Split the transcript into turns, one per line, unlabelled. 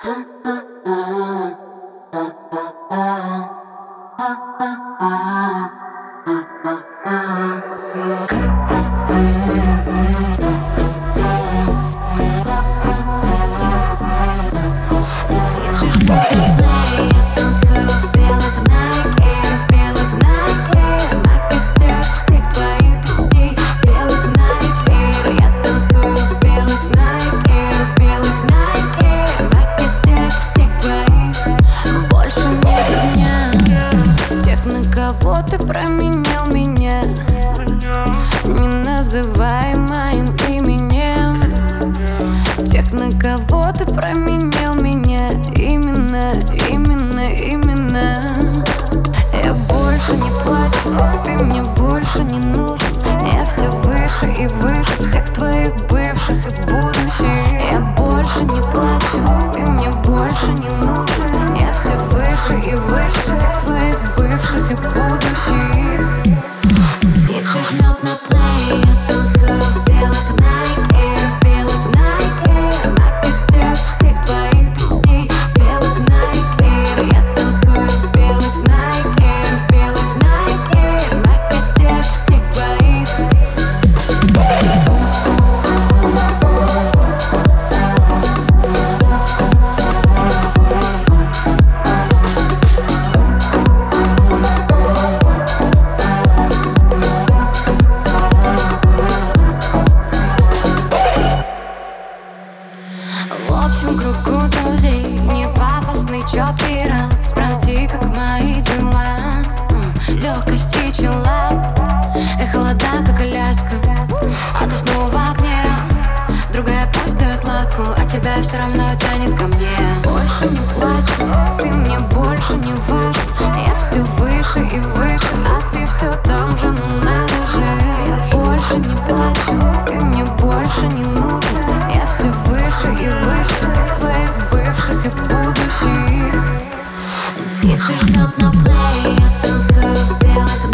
Танцую кого ты променял меня. Не называй моим именем. Тех, на кого ты променял меня Именно, именно, именно. Я больше не плачу, ты мне больше не нужен. Я все выше и выше всех твоих бывших и будущих. Я больше не плачу, ты мне больше не нужен. Я все выше и выше всех твоих бывших и будущих пафосный четкий раунд Спроси, как мои дела. Легкость и чиллаут И холода, как Аляска. А ты снова в огне. Другая пусть дает ласку А тебя все равно тянет ко мне. Больше не плачу Ты мне больше не важен. Я все выше и выше А ты все там же, ну надо же. Я больше не плачу Ты мне больше не нужен Вверх, на плей, я танцую в белых